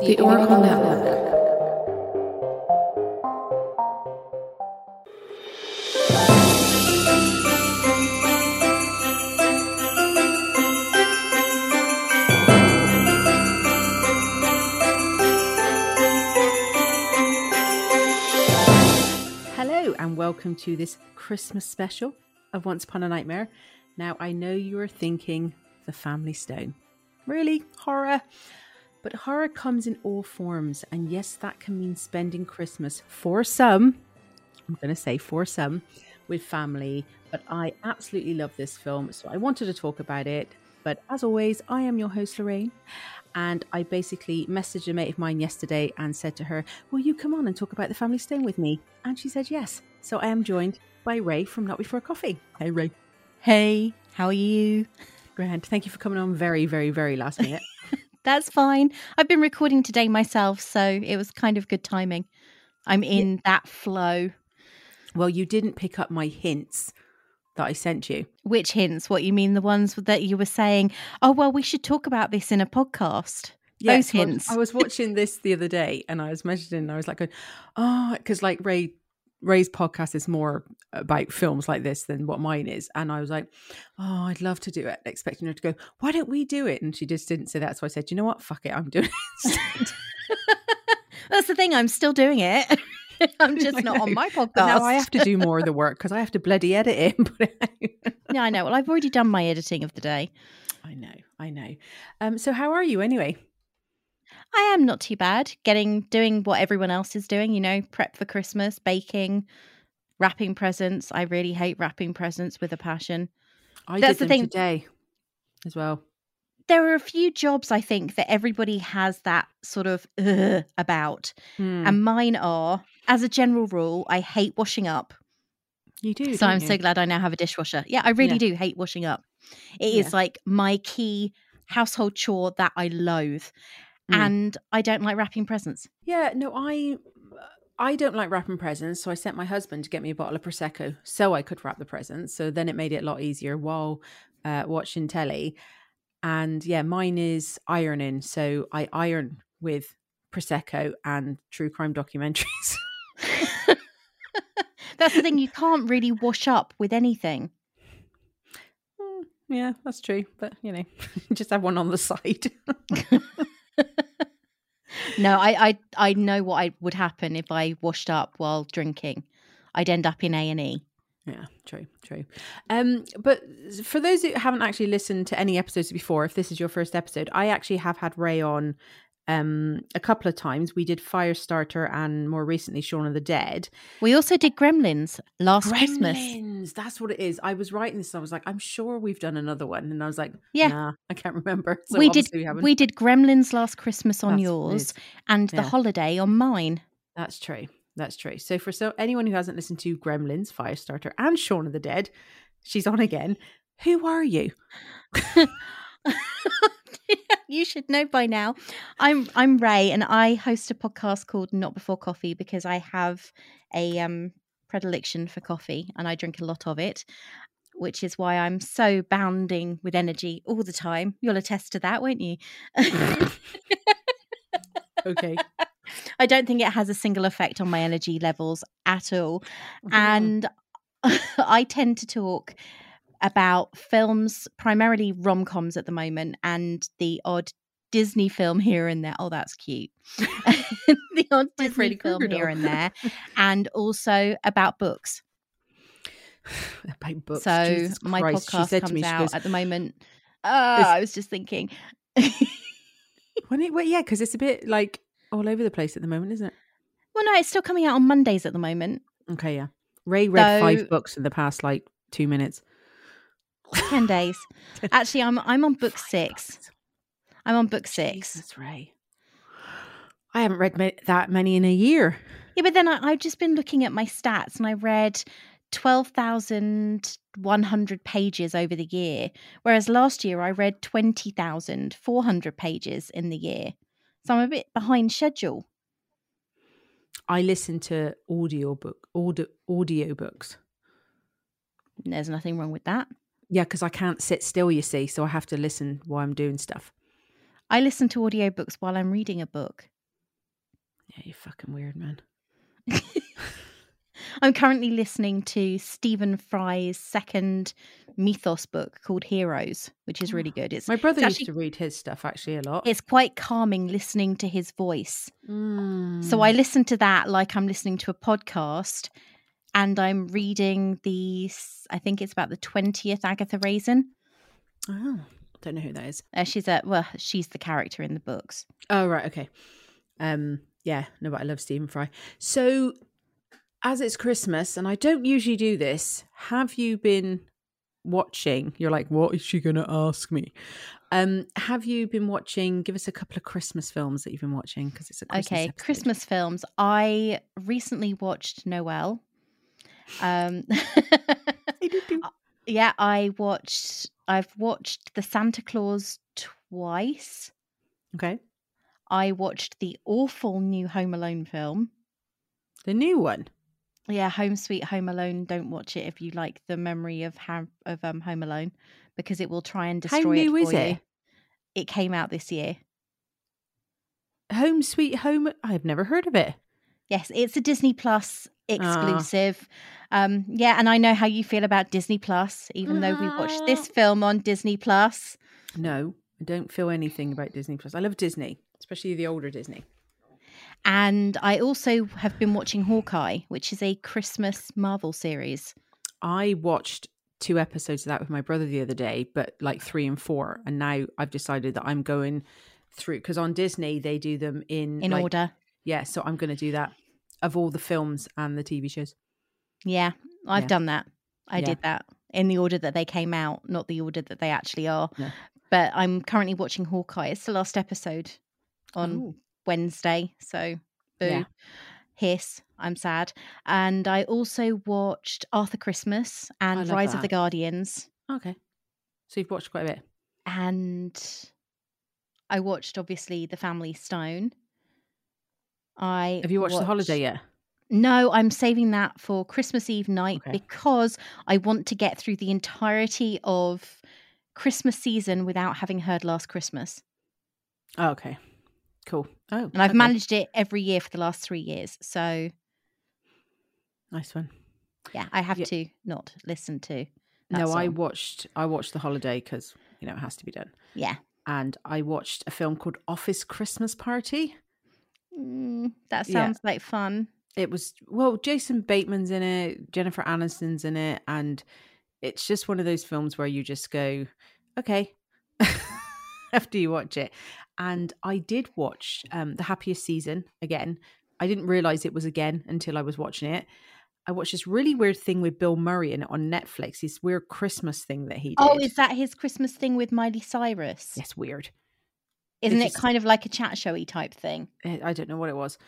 The Oracle Network. Hello, and welcome to this Christmas special of Once Upon a Nightmare. Now, I know you are thinking the family stone. Really? Horror? But horror comes in all forms, and yes, that can mean spending Christmas for some, I'm going to say for some, with family. But I absolutely love this film, so I wanted to talk about it. But as always, I am your host, Lorraine. And I basically messaged a mate of mine yesterday and said to her, Will you come on and talk about the family stone with me? And she said yes. So I am joined by Raye from Not Before Coffee. Hey, Raye. Hey, how are you? Grand. Thank you for coming on very, very, very last minute. That's fine. I've been recording today myself, so it was kind of good timing. I'm in that flow. well, you didn't pick up my hints that I sent you. Which hints? What you mean? The ones that you were saying, oh, well, we should talk about this in a podcast. Those so I- hints. I was watching this the other day and I was messaging and I was like, going, ah, oh, because like Raye. Raye's podcast is more about films like this than what mine is. And I was like, oh, I'd love to do it, expecting her to go, why don't we do it? And she just didn't say that. So I said, you know what? Fuck it. I'm doing it. That's the thing. I'm still doing it. I'm just not on my podcast. But now I have to do more of the work because I have to bloody edit it and put it out. Yeah, I know. Well, I've already done my editing of the day. I know, I know. Um, so how are you anyway? I am not too bad. Getting doing what everyone else is doing, you know, prep for Christmas, baking, wrapping presents. I really hate wrapping presents with a passion. I That's did the thing. today as well. There are a few jobs I think that everybody has that sort of about. Hmm. And mine are, as a general rule, I hate washing up. you do. so I'm you? so glad I now have a dishwasher. Yeah, I really Yeah. do hate washing up. It is Yeah. like my key household chore that I loathe. Mm. And I don't like wrapping presents. Yeah, no, I I don't like wrapping presents, so I sent my husband to get me a bottle of prosecco so I could wrap the presents. So then it made it a lot easier while uh, watching telly. And yeah, mine is ironing, so I iron with prosecco and true crime documentaries. That's the thing, you can't really wash up with anything. Mm, yeah, that's true, but you know, just have one on the side. No, I, I I know what I would happen if I washed up while drinking. I'd end up in A and E. Yeah, true, true. Um, but for those who haven't actually listened to any episodes before, if this is your first episode, I actually have had Ray on um a couple of times. We did Firestarter and more recently Shaun of the Dead. We also did Gremlins last Christmas. Gremlins, that's what it is. I was writing this, I was like, I'm sure we've done another one, and I was like, Yeah. nah, I can't remember. So we did we we did Gremlins last Christmas on That's yours and the holiday on mine. That's true. That's true. So for so anyone who hasn't listened to Gremlins, Firestarter, and Shaun of the Dead, she's on again. Who are you? you should know by now. I'm I'm Raye and I host a podcast called Not Before Coffee because I have a um predilection for coffee and I drink a lot of it, which is why I'm so bounding with energy all the time. You'll attest to that, won't you? Okay. I don't think it has a single effect on my energy levels at all. And I tend to talk about films, primarily rom coms at the moment, and the odd Disney film here and there. Oh, that's cute. the odd Disney Freddy film Krueger here and there, and also about books. about books. so Jesus my Christ. Podcast comes me, out goes, at the moment. Uh, I was just thinking. when it, well, yeah, because it's a bit like all over the place at the moment, isn't it? well, no, it's still coming out on Mondays at the moment. Okay, yeah. Raye read So- five books in the past like two minutes. Ten days. Actually, I'm I'm on book six. I'm on book six. Jesus, Raye. I haven't read ma- that many in a year. Yeah, but then I, I've just been looking at my stats and I read 12,100 pages over the year, whereas last year I read 20,400 pages in the year. So I'm a bit behind schedule. I listen to audiobook audio audiobooks. There's nothing wrong with that. Yeah, because I can't sit still, you see, so I have to listen while I'm doing stuff. I listen to audiobooks while I'm reading a book. Yeah, you're fucking weird man. I'm currently listening to Stephen Fry's second mythos book called Heroes, which is really good. It's My brother it's used actually- to read his stuff actually a lot. it's quite calming listening to his voice. Mm. So I listen to that like I'm listening to a podcast, and I'm reading the I think it's about the twentieth Agatha Raisin. Oh, don't know who that is. Uh, she's a well, she's the character in the books. Oh right, okay. Um, yeah, no, but I love Stephen Fry. So, as it's Christmas, and I don't usually do this, have you been watching? You're like, what is she going to ask me? Um, have you been watching? Give us a couple of Christmas films that you've been watching because it's a Christmas okay, episode. Christmas films. I recently watched Noel. Um, yeah, I watched. I've watched the Santa Claus twice. Okay, I watched the awful new Home Alone film. the new one. Yeah, Home Sweet Home Alone. Don't watch it if you like the memory of Ham- of um, Home Alone, because it will try and How destroy new it is for it? you. It came out this year. Home Sweet Home. I've never heard of it. Yes, it's a Disney Plus. Exclusive. Um, yeah, and I know how you feel about Disney Plus, even though we watched Ah. this film on Disney Plus. No, I don't feel anything about Disney Plus. I love Disney, especially the older Disney. And I also have been watching Hawkeye, which is a Christmas Marvel series. I watched two episodes of that with my brother the other day, but like three and four. And now I've decided that I'm going through because on Disney they do them in In like- order. Yeah, so I'm going to do that of all the films and the TV shows. Yeah, I've Yeah. done that. I Yeah. did that in the order that they came out, not the order that they actually are. But I'm currently watching Hawkeye. It's the last episode on Ooh. Wednesday. So, boo. Yeah. Hiss. I'm sad. And I also watched Arthur Christmas and Rise of the. Guardians. Okay, so you've watched quite a bit. And I watched, obviously, The Family Stone. I Have you watched The Holiday yet? No, I'm saving that for Christmas Eve night Okay. because I want to get through the entirety of Christmas season without having heard Last Christmas. Oh, okay, cool. Oh, And I've okay. managed it every year for the last three years. So, Nice one. yeah, I have Yeah. to not listen to. No, I watched. I watched The Holiday because you know it has to be done. Yeah. And I watched a film called Office Christmas Party. Mm, that Yeah. sounds like fun. it was well jason bateman's in it jennifer aniston's in it and it's just one of those films where you just go okay after you watch it and i did watch um the happiest season again i didn't realize it was again until i was watching it i watched this really weird thing with bill murray in it on netflix this weird christmas thing that he did Oh, is that his Christmas thing with Miley Cyrus? yes weird Isn't it just- kind of like a chat showy type thing? Eh, I don't know what it was,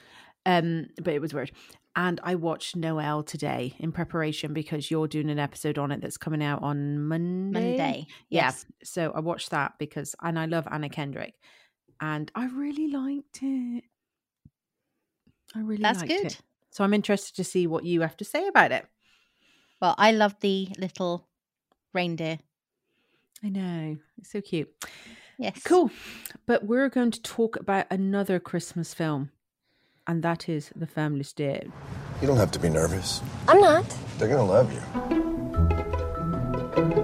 um, but it was weird. And I watched Noel today in preparation because you're doing an episode on it that's coming out on Monday. Monday. Yeah. Yes. So I watched that because, and I love Anna Kendrick, and I really liked it. I really That's good. it. So I'm interested to see what you have to say about it. Well, I love the little reindeer. I know it's so cute. Yes. Cool. But we're going to talk about another Christmas film, and that is The Family Day. You don't have to be nervous. I'm not. They're gonna love you.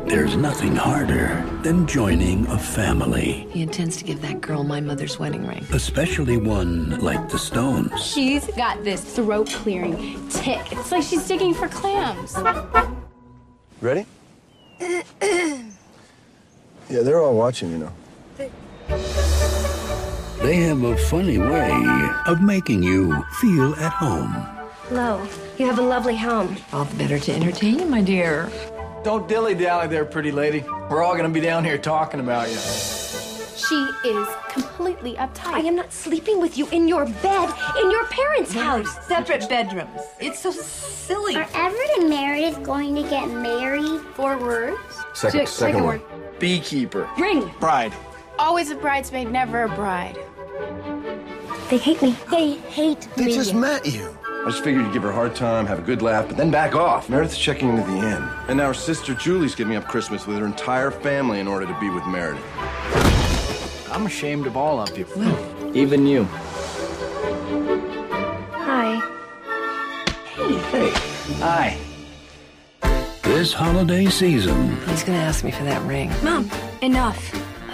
There's nothing harder than joining a family, He intends to give that girl my mother's wedding ring. especially one like the Stones. She's got this throat clearing tick. It's like she's digging for clams. Ready? yeah, they're all watching, you know. They have a funny way of making you feel at home. Hello. You have a lovely home. All the better to entertain you, my dear. Don't dilly dally there, pretty lady. We're all gonna be down here talking about you. She is completely uptight. I am not sleeping with you in your bed in your parents' house. separate bedrooms. It's so silly. Are Everett and Meredith going to get married? Four words. Second, Six, second, one. Beekeeper. Ring. Bride. Always a bridesmaid, never a bride. They hate me. They hate They me. They just met you. I just figured you'd give her a hard time, have a good laugh, but then back off. Meredith's checking into the inn. And now her sister Julie's giving up Christmas with her entire family in order to be with Meredith. I'm ashamed of all of you. Even you. Hi. Hey, Hey. Hi. This holiday season, He's gonna ask me for that ring. Mom, enough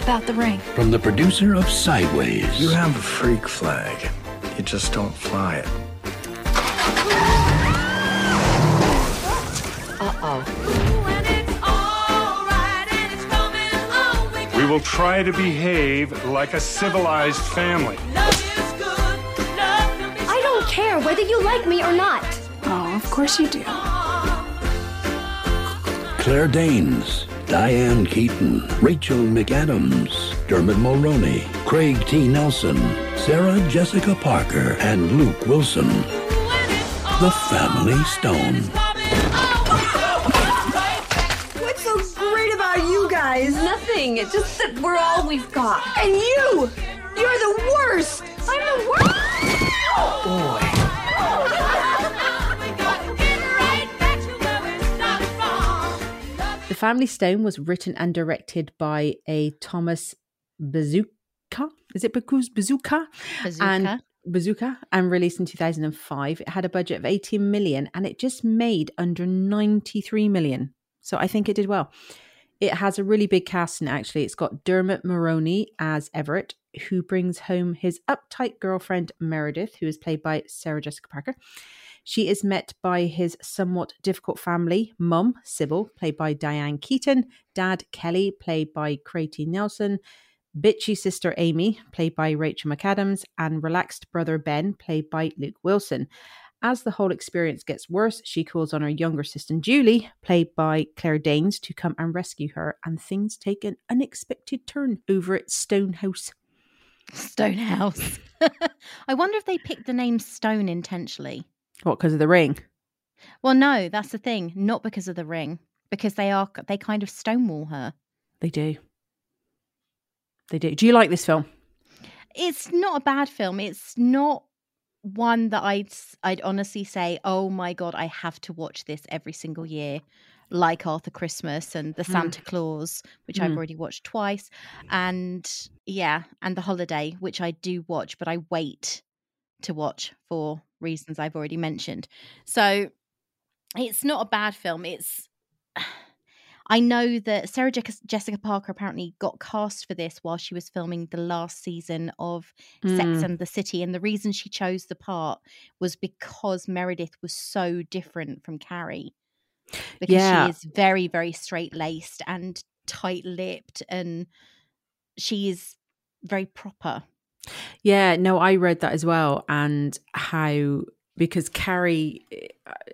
about the ring. from the producer of Sideways. You have a freak flag. You just don't fly it. Uh-oh. We will try to behave like a civilized family. I don't care whether you like me or not. Oh, of course you do. Claire Danes, Diane Keaton, Rachel McAdams, Dermot Mulroney, Craig T. Nelson, Sarah Jessica Parker, and Luke Wilson. The Family Stone. What's so great about you guys? Nothing. It's just that we're all we've got. And you! You're the worst! I'm the worst. The Family Stone was written and directed by a Thomas Bezucha. Is it Bakuz Bazooka? Bazooka. And Bazooka and released in 2005. It had a budget of 18 million and it just made under 93 million. So I think it did well. It has a really big cast in it, actually. It's got Dermot Mulroney as Everett, who brings home his uptight girlfriend Meredith, who is played by Sarah Jessica Parker. She is met by his somewhat difficult family, mum, Sybil, played by Diane Keaton, dad, Kelly, played by Craig T. Nelson, bitchy sister Amy, played by Rachel McAdams, and relaxed brother Ben, played by Luke Wilson. As the whole experience gets worse, she calls on her younger sister Julie, played by Claire Danes, to come and rescue her, and things take an unexpected turn over at Stonehouse. Stonehouse. I wonder if they picked the name Stone intentionally. What, because of the ring? Well, no, that's the thing. Not because of the ring, because they are they kind of stonewall her. They do. They do. Do you like this film? It's not a bad film. It's not one that I'd I'd honestly say, "Oh my god, I have to watch this every single year." Like Arthur Christmas and The Mm. Santa Claus, which I've Mm. already watched twice, and yeah, and The Holiday, which I do watch, but I wait to watch for reasons I've already mentioned. So it's not a bad film. It's I know that Sarah Jessica Parker apparently got cast for this while she was filming the last season of Sex Mm. and the City, and the reason she chose the part was because Meredith was so different from Carrie, because Yeah. she is very, very straight laced and tight lipped, and she is very proper. Yeah, no, I read that as well, and how because Carrie,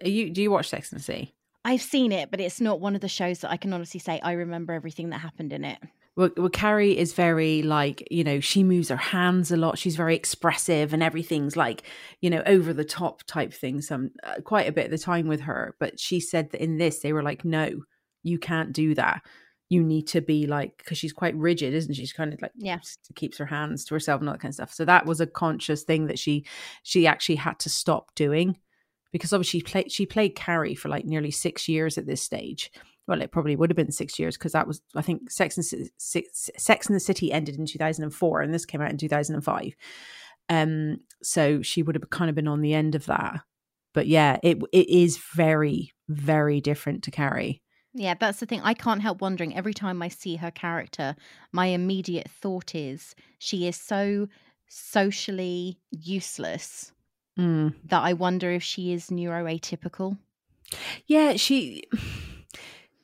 are you do you watch Sex and the City? I've seen it, but it's not one of the shows that I can honestly say I remember everything that happened in it. Well, well, Carrie is very like you know she moves her hands a lot. She's very expressive, and everything's like you know over the top type thing. Some uh, quite a bit of the time with her, but she said that in this they were like, no, you can't do that. You need to be like because she's quite rigid, isn't she? She's kind of like Yeah. keeps her hands to herself and all that kind of stuff. So that was a conscious thing that she she actually had to stop doing because obviously she played she played Carrie for like nearly six years at this stage. Well, it probably would have been six years because that was I think Sex and Sex and the City ended in two thousand and four, and this came out in two thousand and five. Um, so she would have kind of been on the end of that. But yeah, it it is very very different to Carrie. Yeah, that's the thing. I can't help wondering every time I see her character, my immediate thought is she is so socially useless Mm. that I wonder if she is neuroatypical. Yeah, she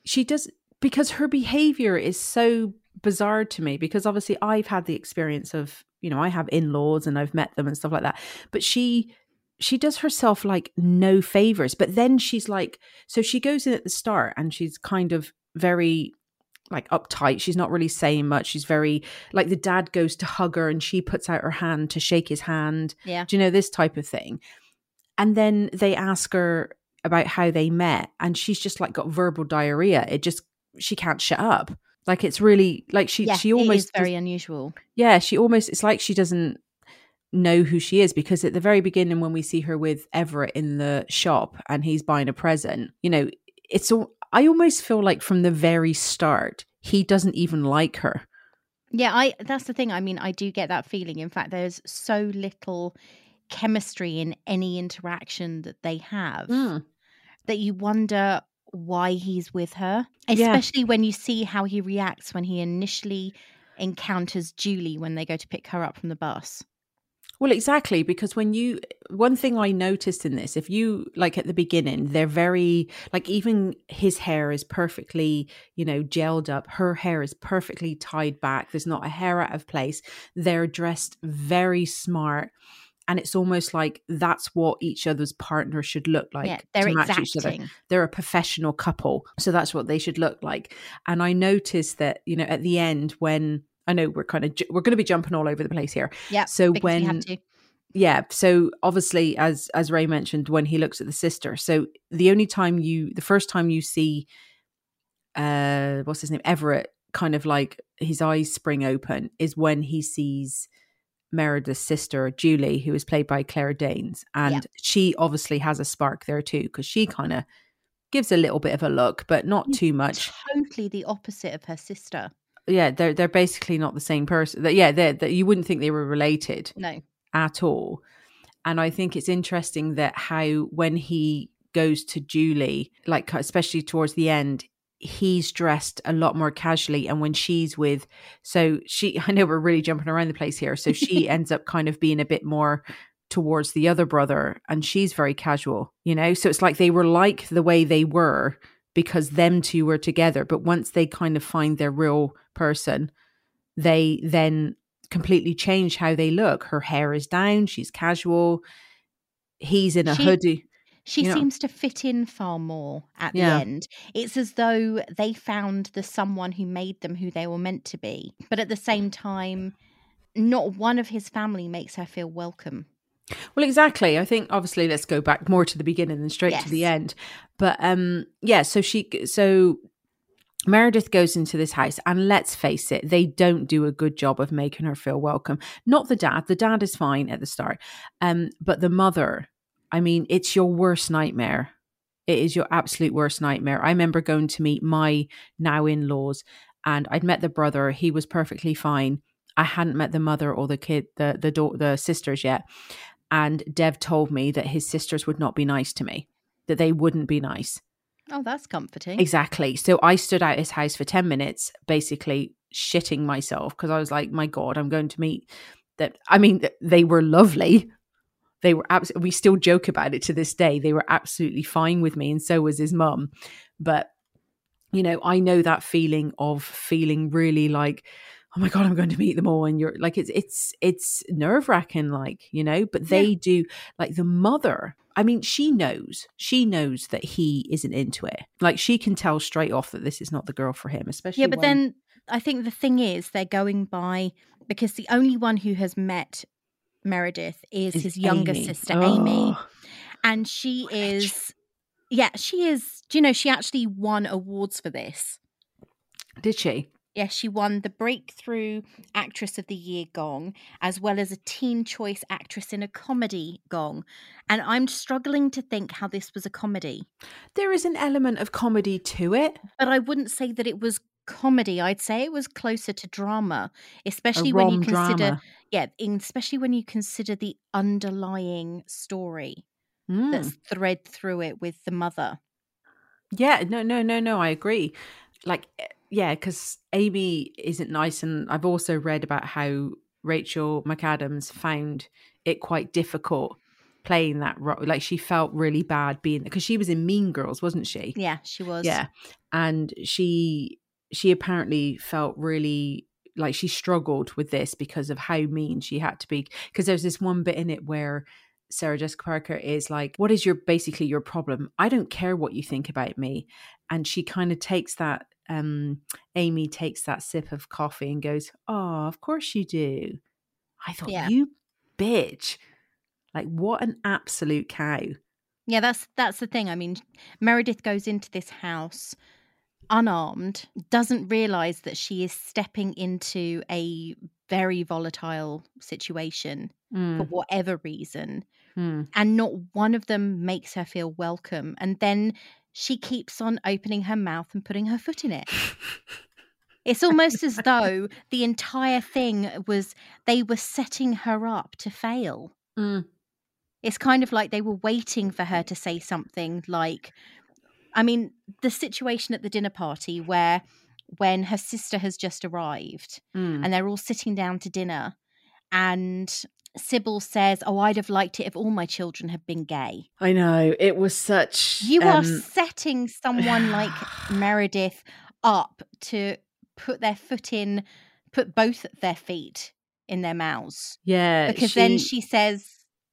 she does because her behavior is so bizarre to me because obviously I've had the experience of, you know, I have in-laws and I've met them and stuff like that. But she she does herself like no favors, but then she's like so she goes in at the start and she's kind of very like uptight. She's not really saying much. She's very like the dad goes to hug her and she puts out her hand to shake his hand. Yeah. Do you know this type of thing? And then they ask her about how they met and she's just like got verbal diarrhea. It just she can't shut up. Like it's really like she yeah, she almost is very does- unusual. yeah, she almost it's like she doesn't know who she is because at the very beginning when we see her with Everett in the shop and he's buying a present, you know, it's all I almost feel like from the very start he doesn't even like her. Yeah, I that's the thing. I mean, I do get that feeling. In fact, there's so little chemistry in any interaction that they have Mm. that you wonder why he's with her, Yeah. especially when you see how he reacts when he initially encounters Julie when they go to pick her up from the bus. Well, exactly, because when you, one thing I noticed in this, if you like at the beginning, they're very, like, even his hair is perfectly, you know, gelled up. Her hair is perfectly tied back. There's not a hair out of place. They're dressed very smart. And it's almost like that's what each other's partner should look like. yeah, they're to match each other. exacting. They're a professional couple. So that's what they should look like. And I noticed that, you know, at the end when, I know we're kind of, ju- we're going to be jumping all over the place here. Yeah. So when have to. yeah so obviously as as raye mentioned when he looks at the sister so the only time you the first time you see uh what's his name everett kind of like his eyes spring open is when he sees meredith's sister julie who is played by claire danes and Yeah. she obviously has a spark there too because she kind of gives a little bit of a look but not too much Totally the opposite of her sister. Yeah they're they're basically not the same person That- yeah they're, they you wouldn't think they were related No. at all. And I think it's interesting that how when he goes to Julie, like especially towards the end, he's dressed a lot more casually. And when she's with, so she, I know we're really jumping around the place here. So she ends up kind of being a bit more towards the other brother and she's very casual, you know? So it's like they were like the way they were because them two were together. But once they kind of find their real person, they then completely change how they look. Her hair is down, she's casual. He's in a She- hoodie. She you know. seems to fit in far more at Yeah. the end. It's as though they found the someone who made them who they were meant to be. But at the same time, not one of his family makes her feel welcome. Well, exactly. I think obviously let's go back more to the beginning than straight to the end. But um yeah, so she so Meredith goes into this house and let's face it, they don't do a good job of making her feel welcome. Not the dad. The dad is fine at the start. Um but the mother, I mean, it's your worst nightmare. It is your absolute worst nightmare. I remember going to meet my now in-laws and I'd met the brother, he was perfectly fine. I hadn't met the mother or the kid, the the daughter, the sisters yet and Dev told me that his sisters would not be nice to me, that they wouldn't be nice. Oh, that's comforting. Exactly. So I stood out his house for 10 minutes, basically shitting myself because I was like, my God, I'm going to meet that. I mean, they were lovely. They were absolutely, we still joke about it to this day. They were absolutely fine with me, and so was his mum. But, you know, I know that feeling of feeling really like, oh my god i'm going to meet them all and you're like it's it's it's nerve wracking like you know but they do like the mother i mean she knows she knows that he isn't into it like she can tell straight off that this is not the girl for him especially Yeah, but when- then I think the thing is they're going by because the only one who has met Meredith is, Is his younger Amy. sister Amy, Oh. and she is yeah, she is. Do you know she actually won awards for this? did she Yes, she won the Breakthrough Actress of the Year gong, as well as a Teen Choice Actress in a Comedy gong. And I'm struggling to think how this was a comedy. there is an element of comedy to it But I wouldn't say that it was comedy. I'd say it was closer to drama, especially when you consider, drama. yeah, especially when you consider the underlying story Mm. that's thread through it with the mother. Yeah, no, no, no, no. I agree. Like, eh, yeah, because Amy isn't nice, and I've also read about how Rachel McAdams found it quite difficult playing that role. Like, she felt really bad being because she was in Mean Girls, wasn't she? Yeah, she was. Yeah, and she she apparently felt really like she struggled with this because of how mean she had to be. Because there's this one bit in it where Sarah Jessica Parker is like, "What is your basically your problem? I don't care what you think about me," and she kind of takes that. Um, Amy takes that sip of coffee and goes, "Oh, of course you do." I thought, Yeah. "You bitch!" Like, what an absolute cow. Yeah, that's that's the thing. I mean, Meredith goes into this house unarmed, doesn't realize that she is stepping into a very volatile situation for Mm, whatever reason, mm. and not one of them makes her feel welcome. And then she keeps on opening her mouth and putting her foot in it. It's almost as though the entire thing was they were setting her up to fail. Mm. It's kind of like they were waiting for her to say something like, I mean, the situation at the dinner party where when her sister has just arrived Mm. and they're all sitting down to dinner and Sybil says, Oh, I'd have liked it if all my children had been gay. I know it was such. You are um, setting someone like Meredith up to put their foot in, put both their feet in their mouths. yeah Because then she says,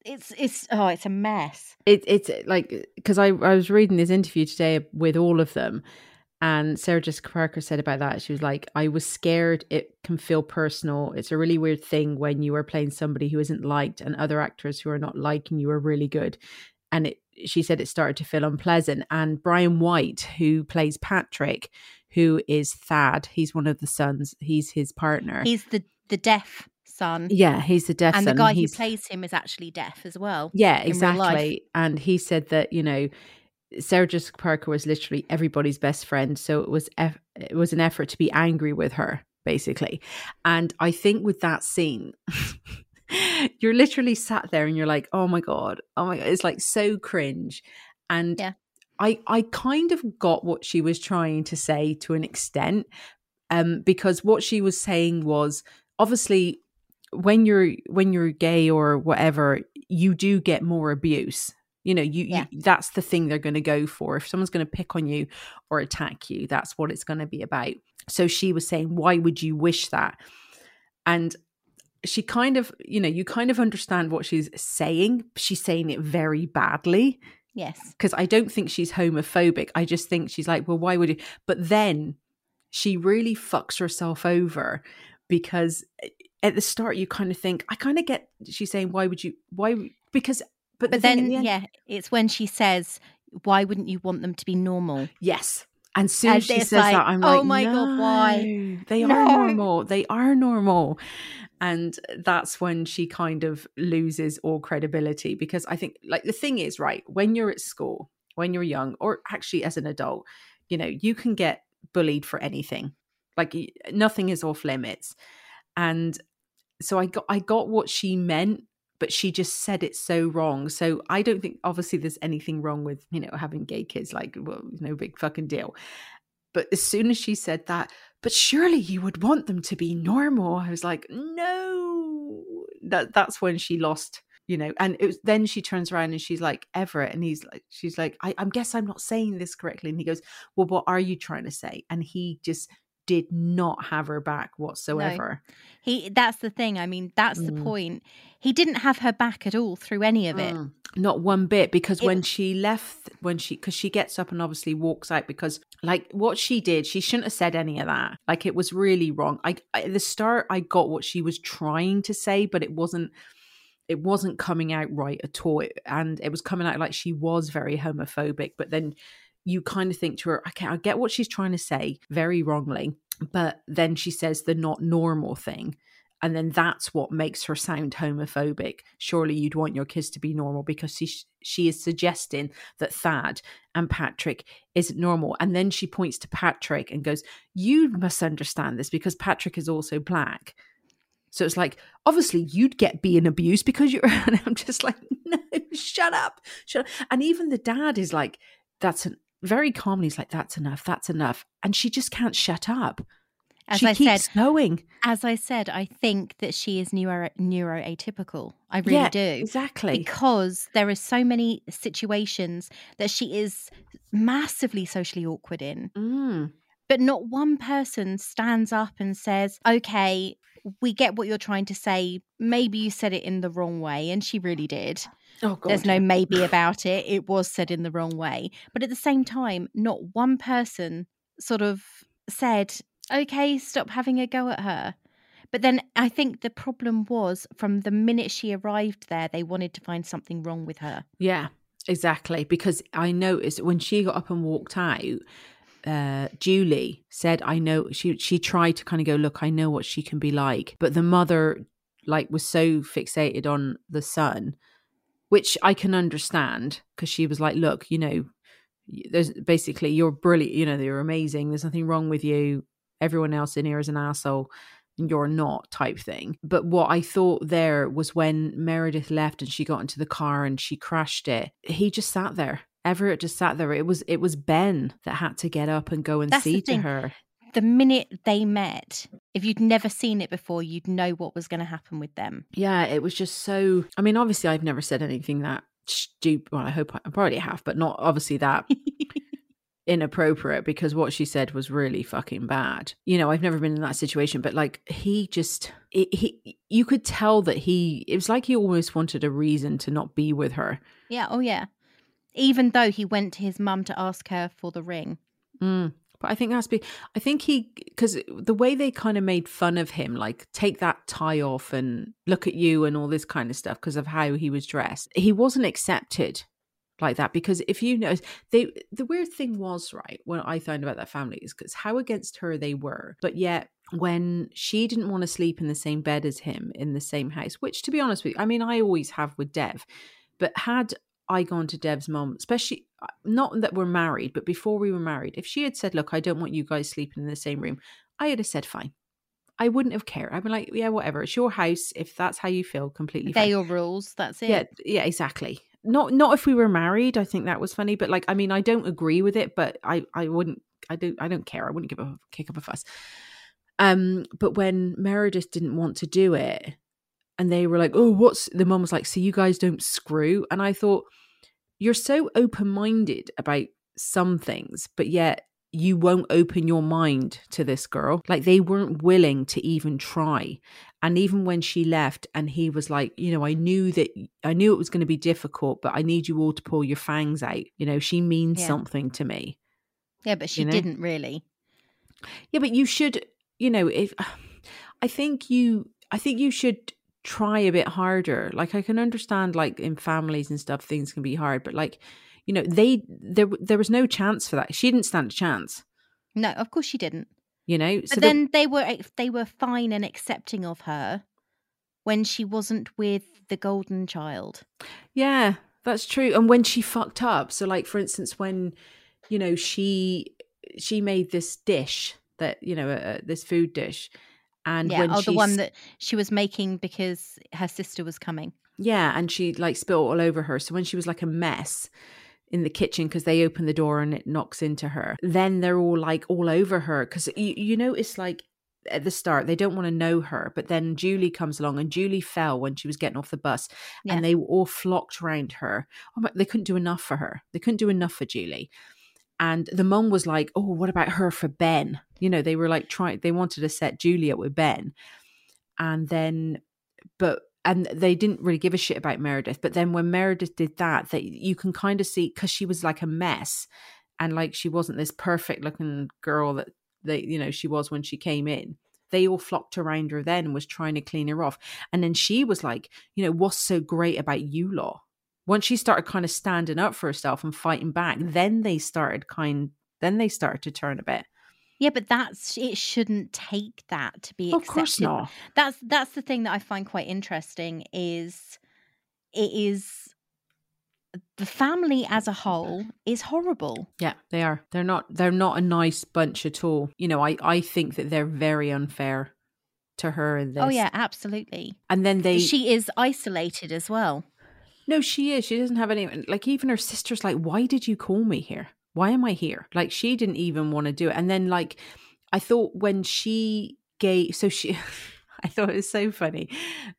it's, it's, oh, it's a mess. it, it's like because I, I was reading this interview today with all of them and sarah jessica parker said about that she was like i was scared it can feel personal it's a really weird thing when you are playing somebody who isn't liked and other actors who are not liking you are really good and it she said it started to feel unpleasant and brian white who plays patrick who is thad he's one of the sons he's his partner He's the, the deaf son. yeah he's the deaf and the son. guy who plays him is actually deaf as well. yeah, in real life. exactly. And he said that you know, Sarah Jessica Parker was literally everybody's best friend, so it was eff- it was an effort to be angry with her, basically. And I think with that scene. You're literally sat there and you're like, oh my God, oh my God. It's like so cringe. And Yeah. I, I kind of got what she was trying to say to an extent. Um, because what she was saying was obviously when you're when you're gay or whatever you do get more abuse you know you, Yeah. you that's the thing they're going to go for if someone's going to pick on you or attack you that's what it's going to be about so she was saying why would you wish that and she kind of you know you kind of understand what she's saying she's saying it very badly Yes. because I don't think she's homophobic. I just think she's like, well, why would you? But then she really fucks herself over because eh, at the start you kind of think, I kind of get. She's saying, why would you? Why? Because, but, But the then, the end- yeah, it's when she says, "Why wouldn't you want them to be normal?" yes. And soon And she says like, that, I'm oh like, my God, why? They No." are normal. They are normal. And that's when she kind of loses all credibility because I think, like, the thing is, right, when you're at school, when you're young, or actually as an adult, you know, you can get bullied for anything. Like, nothing is off limits. And so I got, I got what she meant, but she just said it so wrong. So I don't think, obviously, there's anything wrong with, you know, having gay kids. Like, well, no big fucking deal. But as soon as she said that, but surely you would want them to be normal. I was like, no. That that's when she lost, you know. And it was then she turns around and she's like, Everett, and he's like, she's like, I, I guess I'm not saying this correctly. And he goes, Well, what are you trying to say? And he just did not have her back whatsoever. He that's the thing. I mean, that's the Mm. point. He didn't have her back at all through any of it. Mm. Not one bit because It when she left, when she, because she gets up and obviously walks out because, like, what she did, she shouldn't have said any of that. Like, it was really wrong. I, I at the start, I got what she was trying to say, but it wasn't. It wasn't coming out right at all, It- and it was coming out like she was very homophobic. But then you kind of think to her, okay, I get what she's trying to say, very wrongly, but then she says the not normal thing. And then that's what makes her sound homophobic. Surely you'd want your kids to be normal because she, she is suggesting that Thad and Patrick isn't normal. And then she points to Patrick and goes, You must understand this because Patrick is also black. So it's like, obviously, you'd get being abused because you're. And I'm just like, No, shut up. Shut up. And even the dad is like, That's an, very calmly, he's like, That's enough. That's enough. And she just can't shut up. As she I keeps said, going. as I said, I think that she is neuro neuroatypical. I really Yeah, do. exactly. Because there are so many situations that she is massively socially awkward in. Mm. But not one person stands up and says, okay, we get what you're trying to say. Maybe you said it in the wrong way. And she really did. Oh, God. There's no maybe about it. It was said in the wrong way. But at the same time, not one person sort of said, okay, stop having a go at her. But then I think the problem was from the minute she arrived there, they wanted to find something wrong with her. Yeah, exactly. Because I noticed when she got up and walked out, uh, Julie said, "I know." She she tried to kind of go, "Look, I know what she can be like," but the mother like was so fixated on the son, which I can understand because she was like, "Look, you know." There's basically you're brilliant, you know, you're amazing. There's nothing wrong with you. everyone else in here is an asshole you're not type thing. But what I thought there was when Meredith left and she got into the car and she crashed it, he just sat there. Everett just sat there. It was it was Ben that had to get up and go and That's see to her. The minute they met, if you'd never seen it before, you'd know what was going to happen with them. Yeah, it was just so. I mean, obviously, I've never said anything that stupid. Well, I hope I, I probably have, but not obviously that inappropriate because what she said was really fucking bad. You know, I've never been in that situation, but like he just, it, he, you could tell that he. It was like he almost wanted a reason to not be with her. Yeah, oh yeah. Even though he went to his mum to ask her for the ring. Mm. But I think that's be. I think he because the way they kind of made fun of him, like take that tie off and look at you and all this kind of stuff because of how he was dressed. He wasn't accepted like that because if you know they the weird thing was right what i found about that family is because how against her they were but yet when she didn't want to sleep in the same bed as him in the same house which to be honest with you i mean i always have with dev but had i gone to dev's mom especially uh, not that we're married but before we were married if she had said look i don't want you guys sleeping in the same room i would have said fine I wouldn't have cared. I'd be like, yeah, whatever. It's your house. If that's how you feel, completely. They're your rules. That's it. Yeah, yeah, exactly. Not not if we were married. I think that was funny, but like, I mean, I don't agree with it, but I I wouldn't. I don't. I don't care. I wouldn't give a kick up a fuss. Um, but when Meredith didn't want to do it, and they were like, "Oh, what's?" The mom was like, "So you guys don't screw?" And I thought, you're so open minded about some things, but yet you won't open your mind to this girl. Like they weren't willing to even try. And even when she left and he was like, you know, I knew that I knew it was going to be difficult, but I need you all to pull your fangs out. You know, she means Yeah. something to me. Yeah, but she You know? didn't really. Yeah, but you should, you know, if I think you I think you should try a bit harder. Like I can understand like in families and stuff things can be hard, but like you know, they there there was no chance for that. She didn't stand a chance, No, of course she didn't. you know. But the- then they were they were fine and accepting of her when she wasn't with the golden child. Yeah, that's true. And when she fucked up, so like for instance, when you know she she made this dish that you know uh, this food dish, and yeah, when oh, the one that she was making because her sister was coming. yeah, and she like spilled all over her. So when she was like a mess in the kitchen because they open the door and it knocks into her, then they're all like all over her because you you notice like at the start they don't want to know her but then julie comes along and julie fell when she was getting off the bus Yeah. and they all flocked around her oh my, they couldn't do enough for her they couldn't do enough for julie and the mum was like oh what about her for ben? You know they were like trying they wanted to set julie up with ben. And then but and they didn't really give a shit about meredith. But then when meredith did that that you can kind of see because she was like a mess. And like she wasn't this perfect looking girl that they you know she was when she came in. They all flocked around her then was trying to clean her off. And then she was like you know what's so great about you law once she started kind of standing up for herself and fighting back then they started kind then they started to turn a bit Yeah, but that's it. Shouldn't take that to be Of course not. That's that's the thing that I find quite interesting. Is it is the family as a whole is horrible. Yeah, they are. They're not they're not a nice bunch at all. You know, I I think that they're very unfair to her in oh, this. Oh yeah, absolutely. And then they she is isolated as well. No, she is. She doesn't have any like even her sister's like, "Why did you call me here? Why am I here?" Like she didn't even want to do it. And then like I thought when she gave so she I thought it was so funny.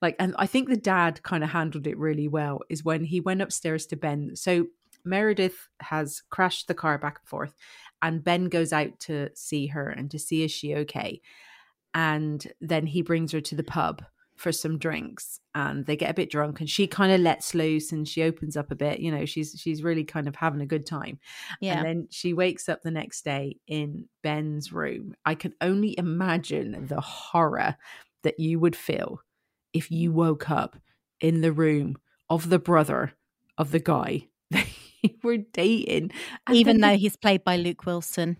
Like and I think the dad kind of handled it really well is when he went upstairs to Ben. So Meredith has crashed the car back and forth and Ben goes out to see her and to see is she okay. And then he brings her to the pub for some drinks and they get a bit drunk and she kind of lets loose and she opens up a bit you know she's she's really kind of having a good time Yeah. and then she wakes up the next day in ben's room i can only imagine the horror that you would feel if you woke up in the room of the brother of the guy that you were dating and Even though he's played by Luke Wilson.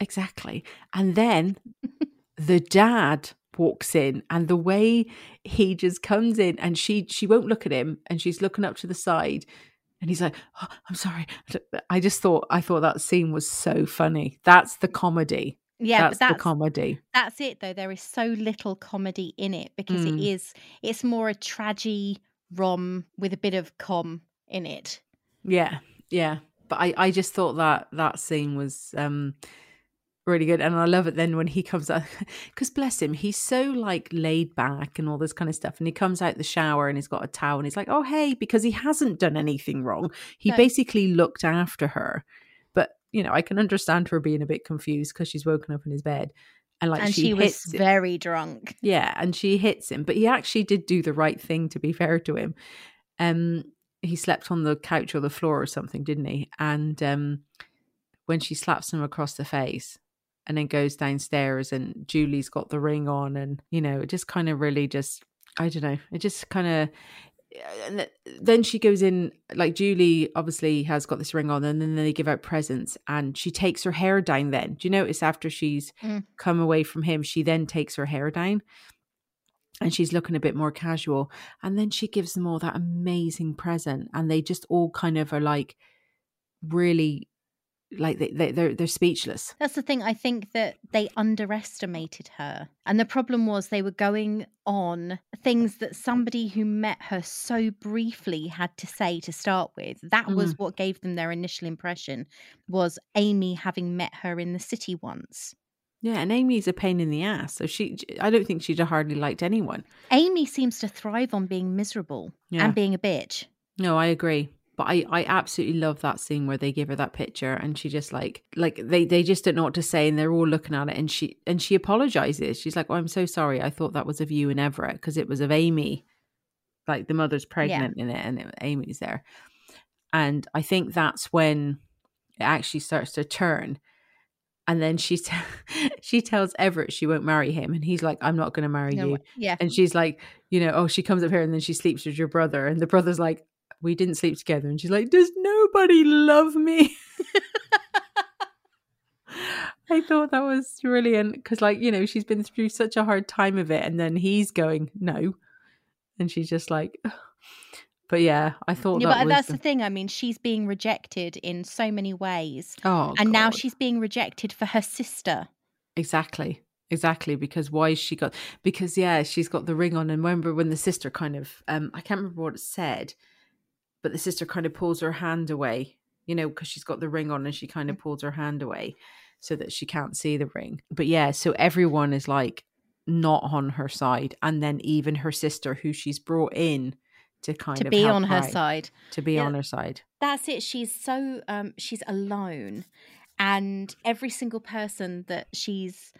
Exactly. And then the dad walks in and the way he just comes in and she she won't look at him and she's looking up to the side and he's like oh, i'm sorry i just thought i thought that scene was so funny that's the comedy Yeah, that's, but that's the comedy. That's it though. There is so little comedy in it because Mm. it is it's more a tragedy rom with a bit of com in it. Yeah, yeah. But I, I just thought that that scene was um really good, and I love it. Then when he comes out, because bless him, he's so like laid back and all this kind of stuff, and he comes out the shower and he's got a towel, and he's like, "Oh hey," because he hasn't done anything wrong. He No. basically looked after her, but you know, I can understand her being a bit confused because she's woken up in his bed, and like and she, she, was him. very drunk. Yeah, and she hits him, but he actually did do the right thing to be fair to him. Um he slept on the couch or the floor or something, didn't he? And um when she slaps him across the face and then goes downstairs and Julie's got the ring on and you know, it just kind of really just I don't know, it just kind of and then she goes in like Julie obviously has got this ring on and then they give out presents and she takes her hair down then. Do you notice after she's Mm. come away from him she then takes her hair down and she's looking a bit more casual and then she gives them all that amazing present and they just all kind of are like really like they, they they're they're speechless That's the thing. I think that they underestimated her. And the problem was they were going on things that somebody who met her so briefly had to say to start with. That was mm. what gave them their initial impression was Amy having met her in the city once. yeah and amy's a pain in the ass so she i don't think she'd hardly liked anyone Amy seems to thrive on being miserable Yeah. and being a bitch. No, I agree. But I, I absolutely love that scene where they give her that picture and she just like like they, they just don't know what to say and they're all looking at it and she and she apologizes. She's like, Oh, I'm so sorry. I thought that was of you and Everett because it was of Amy. Like the mother's pregnant in it and it, Amy's there. And I think that's when it actually starts to turn. And then she t- she tells Everett she won't marry him, and he's like, "I'm not going to marry No you." Yeah. And she's like, you know, oh, she comes up here and then she sleeps with your brother. And the brother's like, we didn't sleep together. And she's like, does nobody love me? I thought that was brilliant because, like, you know, she's been through such a hard time of it. And then he's going, no. And she's just like, "Ugh." but yeah, I thought Yeah, that but that's the- the thing. I mean, she's being rejected in so many ways. oh, and now she's being rejected for her sister. Exactly. Exactly. Because why she got because yeah, she's got the ring on and remember when the sister kind of um I can't remember what it said, but the sister kind of pulls her hand away, you know, because she's got the ring on and she kind of pulls her hand away so that she can't see the ring. But yeah, so everyone is like not on her side. And then even her sister who she's brought in to kind To of be on her out, side. To be Yeah. on her side. That's it. She's so um she's alone. And every single person that she's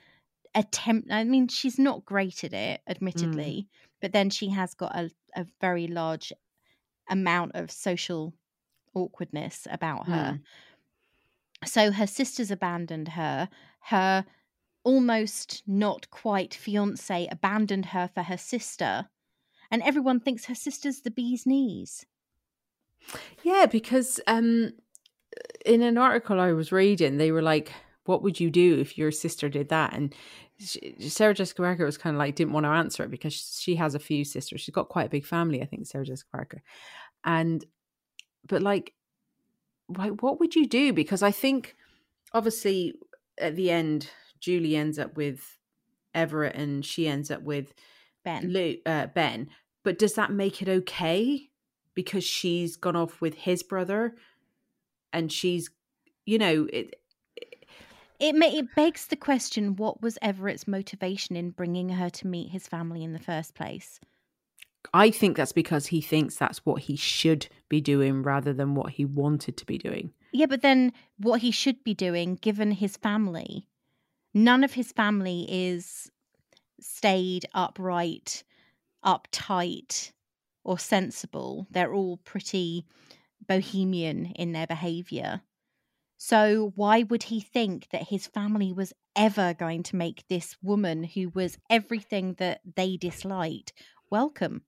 attempt I mean, she's not great at it, admittedly, but then she has got a, a very large amount of social awkwardness about her. So her sisters abandoned her. Her almost not quite fiance abandoned her for her sister. And everyone thinks her sister's the bee's knees. Yeah, because um, in an article I was reading, they were like, "What would you do if your sister did that?" And she, Sarah Jessica Parker was kind of like didn't want to answer it because she has a few sisters. She's got quite a big family, I think, Sarah Jessica Parker. And but like, why, what would you do? Because I think obviously at the end, Julie ends up with Everett, and she ends up with Ben. Lu uh, Ben. But does that make it okay? Because she's gone off with his brother, and she's, you know, it. It may, it begs the question: What was Everett's motivation in bringing her to meet his family in the first place? I think that's because he thinks that's what he should be doing rather than what he wanted to be doing. Yeah, but then what he should be doing, given his family, none of his family is stayed upright, uptight, or sensible. They're all pretty bohemian in their behavior. So, why would he think that his family was ever going to make this woman who was everything that they disliked welcome?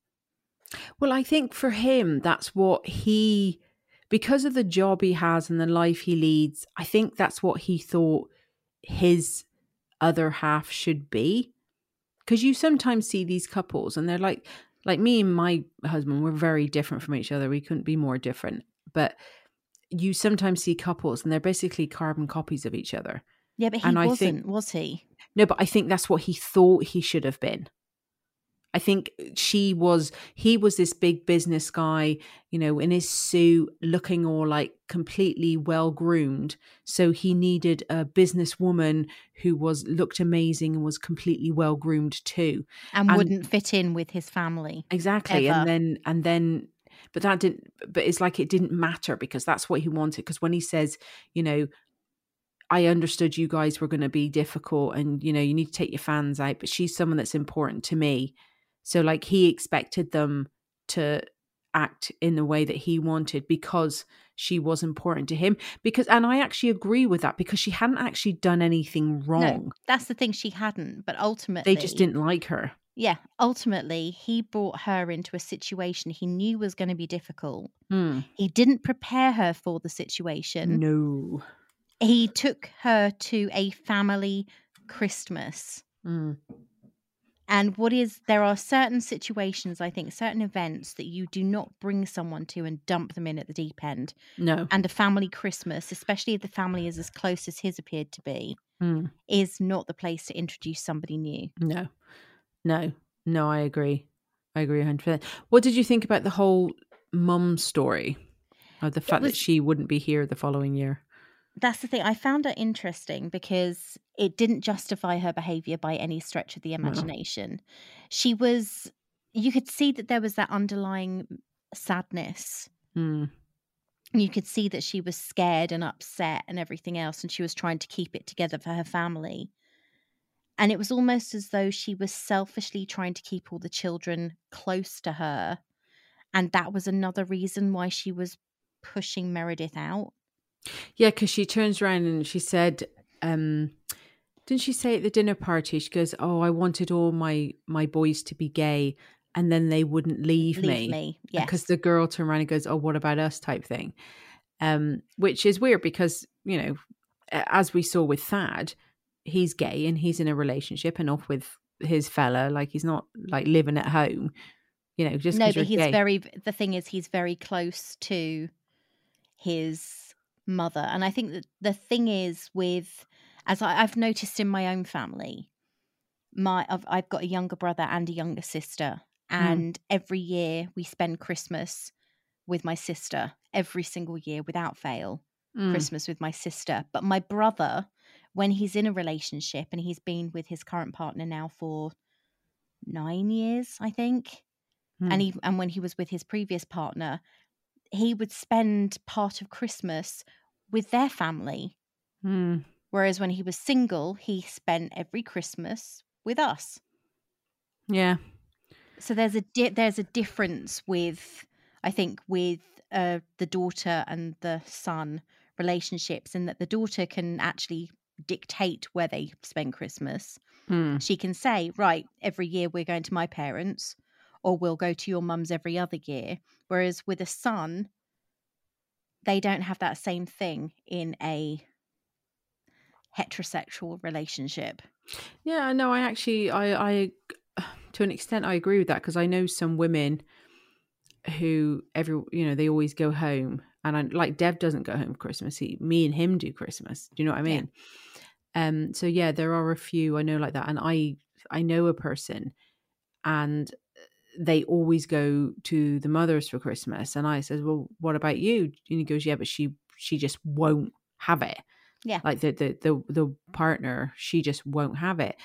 Well, I think for him, that's what he, because of the job he has and the life he leads, I think that's what he thought his other half should be. Because you sometimes see these couples and they're like, like me and my husband, we're very different from each other. We couldn't be more different. But you sometimes see couples and they're basically carbon copies of each other. Yeah, but he And I wasn't, think- was he? No, but I think that's what he thought he should have been. I think she was, he was this big business guy, you know, in his suit, looking all like completely well groomed. So he needed a businesswoman who was, looked amazing and was completely well groomed too. And, And- wouldn't fit in with his family. Exactly. Ever. And then, and then, but that didn't, but it's like it didn't matter because that's what he wanted. Because when he says, you know, I understood you guys were going to be difficult and, you know, you need to take your fans out, but she's someone that's important to me. So, like, he expected them to act in the way that he wanted because she was important to him. Because, and I actually agree with that because she hadn't actually done anything wrong. No, that's the thing. She hadn't, but ultimately, They just didn't like her. Yeah, ultimately, he brought her into a situation he knew was going to be difficult. Hmm. He didn't prepare her for the situation. No. He took her to a family Christmas. Mm. And what is, there are certain situations, I think, certain events that you do not bring someone to and dump them in at the deep end. No. And a family Christmas, especially if the family is as close as his appeared to be, Mm. is not the place to introduce somebody new. No, no, no, I agree. I agree 100%. What did you think about the whole mum story? Of the fact that she wouldn't be here the following year? That's the thing. I found it interesting because it didn't justify her behavior by any stretch of the imagination. She was, you could see that there was that underlying sadness. Hmm. You could see that she was scared and upset and everything else, and she was trying to keep it together for her family. And it was almost as though she was selfishly trying to keep all the children close to her. And that was another reason why she was pushing Meredith out. Yeah, because she turns around and she said, um, didn't she say at the dinner party? She goes, "Oh, I wanted all my my boys to be gay, and then they wouldn't leave, Leave me, because yes. the girl turned around and goes, "Oh, what about us?" type thing, um, which is weird because you know, as we saw with Thad, he's gay and he's in a relationship and off with his fella, like he's not like living at home, you know, just no, but he's gay. very. The thing is, he's very close to his mother, and I think that the thing is with, as I, I've noticed in my own family, my I've, I've got a younger brother and a younger sister, and every year we spend Christmas with my sister every single year without fail. Mm. Christmas with my sister, but my brother, when he's in a relationship and he's been with his current partner now for nine years, I think Hmm. and he and when he was with his previous partner he would spend part of christmas with their family. Hmm. whereas when he was single he spent every christmas with us. Yeah, so there's a di- there's a difference with i think with uh, the daughter and the son relationships in that the daughter can actually dictate where they spend christmas. Hmm. she can say right every year we're going to my parents or we'll go to your mum's every other year whereas with a son they don't have that same thing in a heterosexual relationship Yeah, no, I actually, I, I, to an extent, I agree with that because I know some women who every, you know, they always go home, and I like Dev doesn't go home for Christmas. He, me and him do Christmas. Do you know what I Yeah. mean? Um. So yeah, there are a few I know like that, and I, I know a person, and they always go to the mothers for Christmas, and I says, well, what about you? And he goes, yeah, but she, she just won't have it. Yeah. Like the the the, the partner she just won't have it.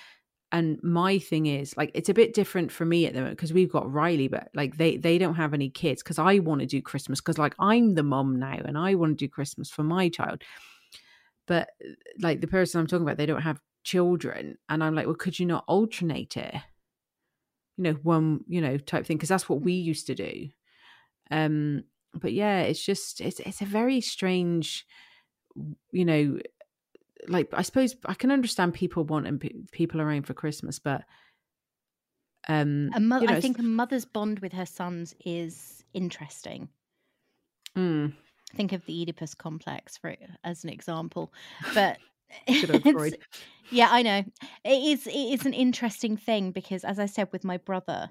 And my thing is like it's a bit different for me at the moment because we've got riley but like they they don't have any kids because i want to do christmas because like i'm the mum now and i want to do christmas for my child. But like the person i'm talking about they don't have children and i'm like well could you not alternate it you know one you know type thing because that's what we used to do. Um but yeah it's just it's it's a very strange you know like i suppose i can understand people wanting pe- people around for christmas but um a mo- you know, i think a mother's bond with her sons is interesting. Mm, think of the oedipus complex for as an example. But Good old it's- Freud. yeah i know it is it is an interesting thing because as i said with my brother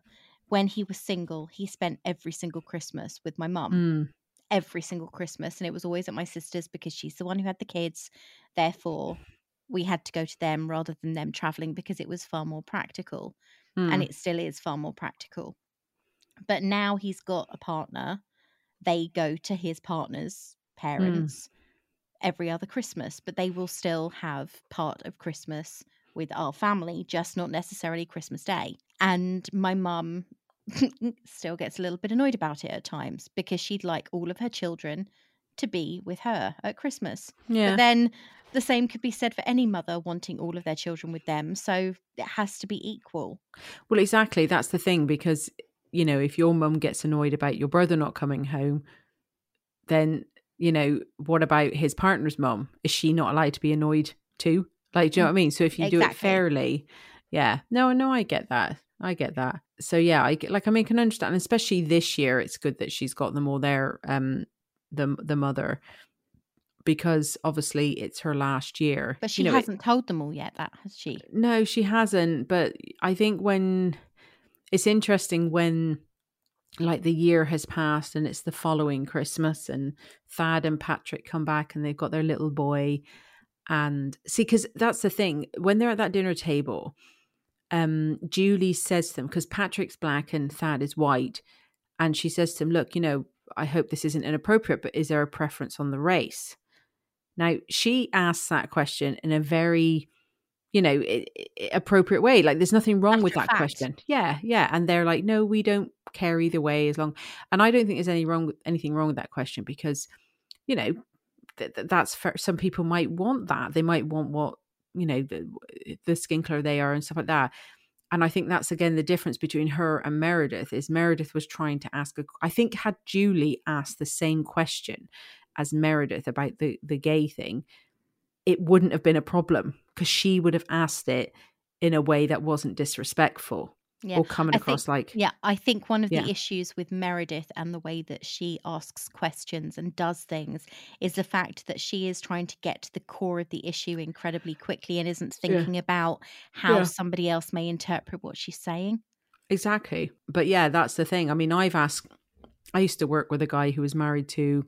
when he was single he spent every single christmas with my mum mm, every single christmas and it was always at my sister's because she's the one who had the kids therefore we had to go to them rather than them traveling because it was far more practical. Hmm. And it still is far more practical. But now he's got a partner. They go to his partner's parents every other Christmas, but they will still have part of Christmas with our family, just not necessarily Christmas Day. And my mum still gets a little bit annoyed about it at times because she'd like all of her children to be with her at Christmas. Yeah. But then the same could be said for any mother wanting all of their children with them. So it has to be equal. Well, exactly. That's the thing because, you know, if your mum gets annoyed about your brother not coming home, then, you know, what about his partner's mum? Is she not allowed to be annoyed too? Like, do you know what I mean? So if you do it fairly, yeah. No, no, I get that. I get that. So yeah, I get, like I mean, I can understand, especially this year. It's good that she's got them all there. Um, the the mother, because obviously it's her last year. But she You know, hasn't told them all yet, that has she? no, she hasn't. But I think when it's interesting when like the year has passed and it's the following Christmas and Thad and Patrick come back and they've got their little boy. And see, because that's the thing when they're at that dinner table, um, Julie says to them, because Patrick's black and Thad is white, and she says to him, Look, you know, I hope this isn't inappropriate, but is there a preference on the race? Now, she asks that question in a very, you know, appropriate way. Like, there's nothing wrong with that fact. question. Yeah, yeah. And they're like, no, we don't care either way as long. And I don't think there's any wrong with anything wrong with that question because, you know, th- th- that's for some people might want that. They might want what you know the, eh, the skin color they are and stuff like that. And I think that's again the difference between her and Meredith is Meredith was trying to ask a I think had Julie asked the same question as Meredith about the the gay thing, it wouldn't have been a problem because she would have asked it in a way that wasn't disrespectful Yeah. or coming I across think- like yeah i think one of Yeah. the issues with meredith and the way that she asks questions and does things is the fact that she is trying to get to the core of the issue incredibly quickly and isn't Yeah. thinking about how Yeah. somebody else may interpret what she's saying Exactly. But yeah, that's the thing. I mean, I've asked, I used to work with a guy who was married to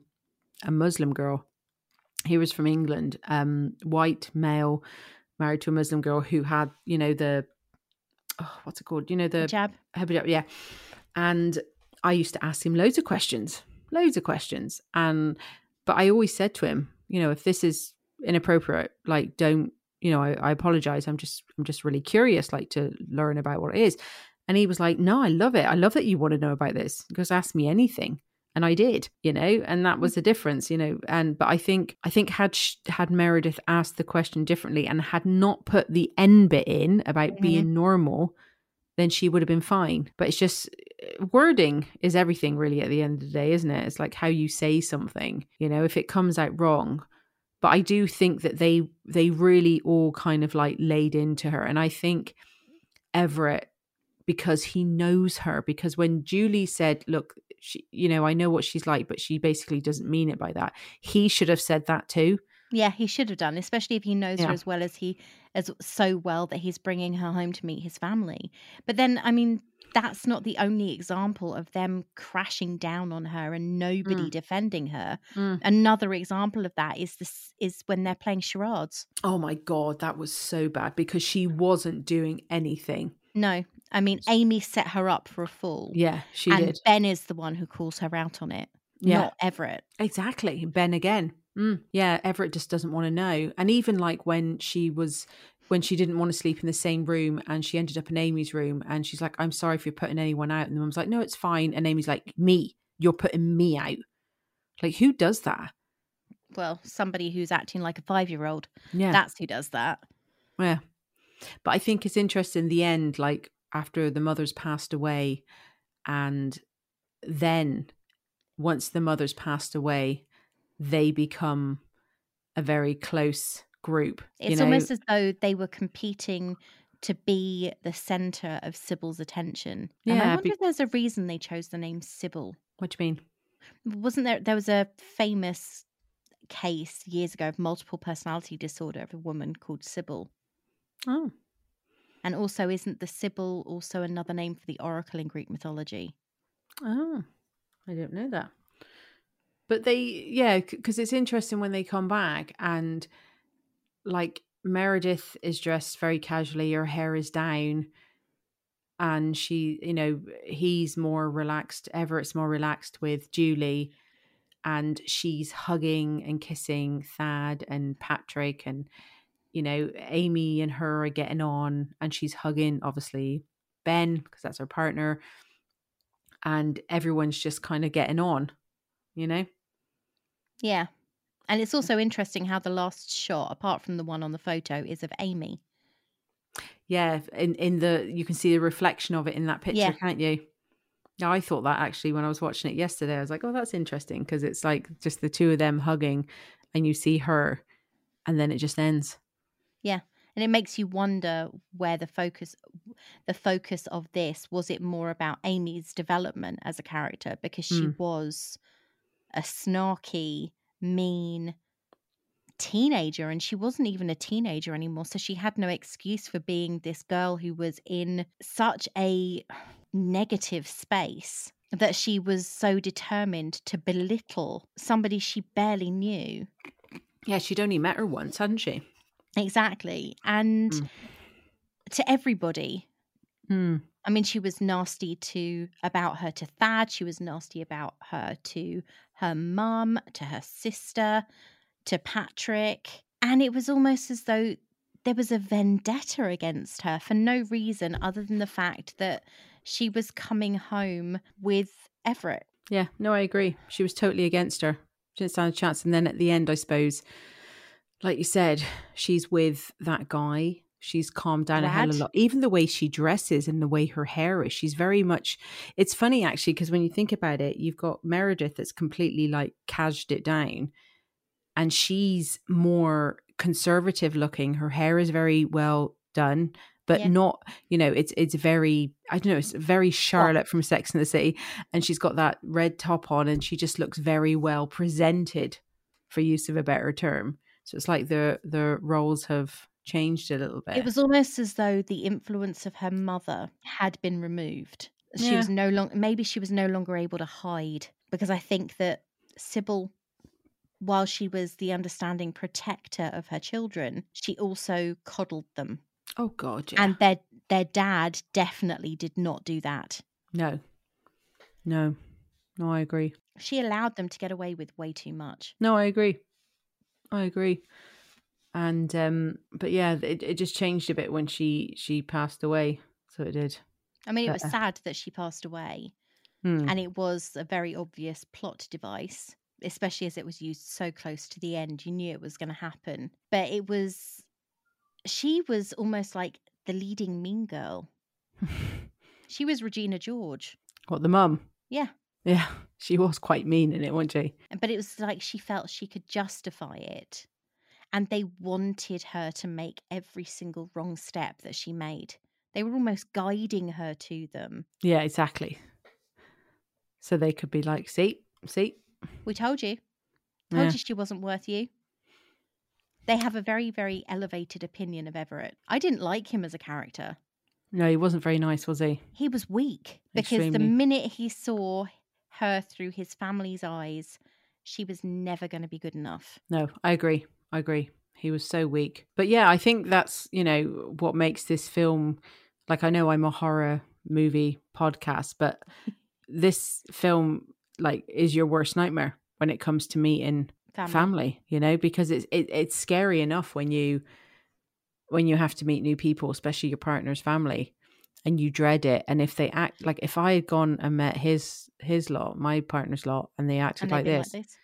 a Muslim girl. He was from England, um, white male, married to a Muslim girl who had, you know, the, oh, what's it called? You know, the Hijab? hijab, yeah. And I used to ask him loads of questions, loads of questions. And, but I always said to him, you know, if this is inappropriate, like, don't, you know, I, I apologize. I'm just, I'm just really curious, like, to learn about what it is. And he was like, No, I love it. I love that you want to know about this. Because Ask me anything. And I did, you know, and that was the difference, you know. And but I think I think had had Meredith asked the question differently and had not put the end bit in about being normal, then she would have been fine. But it's just uh, wording is everything, really. At the end of the day, isn't it? It's like how you say something. You know, if it comes out wrong, but I do think that they they really all kind of like laid into her, and I think Everett because he knows her. Because when Julie said, "Look, she, you know, I know what she's like, but she basically doesn't mean it by that," he should have said that too. yeah he should have done especially if he knows her as well as he as so well that he's bringing her home to meet his family but then i mean that's not the only example of them crashing down on her and nobody Mm. defending her Mm. another example of that is this is when they're playing charades Oh my god, that was so bad because she wasn't doing anything. no i mean amy set her up for a fall Yeah, she and did. ben is the one who calls her out on it Yeah. not everett Exactly. Ben again. Mm. Yeah, Everett just doesn't want to know. And even like when she was when she didn't want to sleep in the same room and she ended up in Amy's room and she's like, I'm sorry if you're putting anyone out. And the mum's like, No, it's fine. And Amy's like, Me, you're putting me out. Like, who does that? well somebody who's acting like a five-year-old Yeah. that's who does that Yeah. But I think it's interesting the end, like after the mother's passed away, and then once the mother's passed away, they become a very close group. you It's know? almost as though they were competing to be the center of Sybil's attention. and I wonder be- if there's a reason they chose the name Sybil. What do you mean? Wasn't there? There was a famous case years ago of multiple personality disorder of a woman called Sybil. Oh. And also, isn't the Sibyl also another name for the oracle in Greek mythology? Oh, I don't know that. But they, yeah, because it's interesting when they come back and like Meredith is dressed very casually, her hair is down, and she, you know, he's more relaxed. Everett's more relaxed with Julie, and she's hugging and kissing Thad and Patrick, and you know, Amy and her are getting on, and she's hugging obviously Ben because that's her partner, and everyone's just kind of getting on, you know. Yeah. And it's mm. also interesting how the last shot, apart from the one on the photo, is of Amy. Yeah, in in the you can see the reflection of it in that picture, Yeah. can't you? Yeah, I thought that actually when I was watching it yesterday. I was like, "Oh, that's interesting" because it's like just the two of them hugging, and you see her, and then it just ends. Yeah. And it makes you wonder where the focus the focus of this was it more about Amy's development as a character because she Mm. was a snarky, mean teenager and she wasn't even a teenager anymore so she had no excuse for being this girl who was in such a negative space that she was so determined to belittle somebody she barely knew Yeah, she'd only met her once, hadn't she? Exactly. And Mm. to everybody. Hmm. I mean, she was nasty to about her to Thad. She was nasty about her to her mum, to her sister, to Patrick. And it was almost as though there was a vendetta against her for no reason other than the fact that she was coming home with Everett. Yeah, no, I agree. She was totally against her. She didn't stand a chance. And then at the end, I suppose, like you said, she's with that guy. She's calmed down a hell of a lot. Even the way she dresses and the way her hair is, she's very much. It's funny actually because when you think about it, you've got Meredith that's completely like cashed it down, and she's more conservative looking. Her hair is very well done, but Yeah. not. You know, it's it's very. I don't know. It's very Charlotte from Sex and the City, and she's got that red top on, and she just looks very well presented, for use of a better term. So it's like the the roles have changed a little bit. It was almost as though the influence of her mother had been removed. She was no longer, maybe she was no longer able to hide because I think that Sybil, while she was the understanding protector of her children, she also coddled them. oh God, yeah. And their their dad definitely did not do that. no, no, no. I agree. She allowed them to get away with way too much. No, I agree. I agree. And um, but yeah, it it just changed a bit when she she passed away. So it did. I mean, it was uh, sad that she passed away. Hmm. and it was a very obvious plot device especially as it was used so close to the end you knew it was going to happen but it was she was almost like the leading mean girl she was regina george What the mum? yeah Yeah, she was quite mean in it, wasn't she? but it was like she felt she could justify it and they wanted her to make every single wrong step that she made they were almost guiding her to them Yeah, exactly. So they could be like, see, see, We told you. Told Yeah. you she wasn't worth you. They have a very, very elevated opinion of Everett. I didn't like him as a character. no, he wasn't very nice, was he? He was weak because the minute he saw her through his family's eyes, she was never going to be good enough. No, I agree. I agree. He was so weak. But yeah, I think that's, you know, what makes this film like I know I'm a horror movie podcast, but this film like is your worst nightmare when it comes to meeting Family. family, you know, because it's it, it's scary enough when you when you have to meet new people, especially your partner's family, and you dread it. And if they act like if I had gone and met his his lot, my partner's lot, and they acted And like this, like this.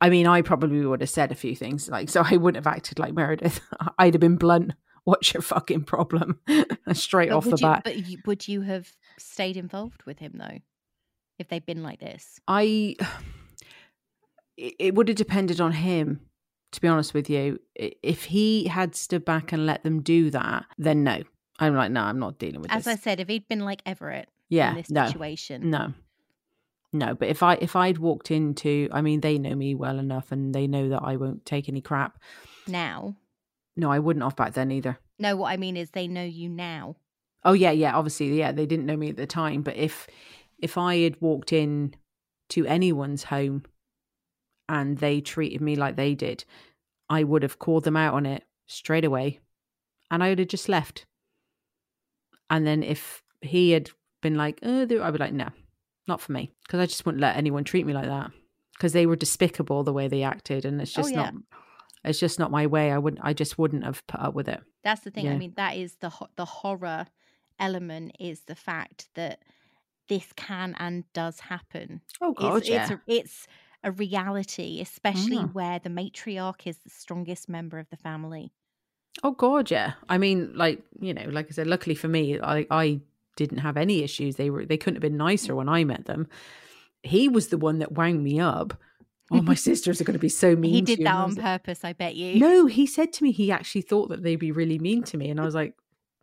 I mean, I probably would have said a few things like, so I wouldn't have acted like Meredith. I'd have been blunt. What's your fucking problem? Straight But off the you, bat. But you, would you have stayed involved with him though, if they'd been like this? I, it it would have depended on him, to be honest with you. If he had stood back and let them do that, then no. I'm like, no, I'm not dealing with this. As I said, if he'd been like Everett yeah, in this no, situation, no, no. But if I if I'd walked into, I mean, they know me well enough, and they know that I won't take any crap. now, No, I wouldn't off back then either. no, what I mean is they know you now. Oh yeah, yeah. Obviously, yeah. They didn't know me at the time, but if if I had walked in to anyone's home and they treated me like they did, I would have called them out on it straight away, and I would have just left. And then if he had been like, oh, I'd be like, no, not for me, because I just wouldn't let anyone treat me like that because they were despicable the way they acted, and it's Oh, just yeah. not. It's just not my way. I wouldn't. I just wouldn't have put up with it. That's the thing. I mean, that is the ho- the horror element is the fact that this can and does happen. Oh God, it's, yeah. it's a, it's a reality, especially Mm. where the matriarch is the strongest member of the family. Oh God, yeah. I mean, like you know, like I said, luckily for me, I I didn't have any issues. They were they couldn't have been nicer when I met them. He was the one that wound me up. Oh, my sisters are going to be so mean. He did that on purpose, I bet you. No, he said to me he actually thought that they'd be really mean to me, and I was like,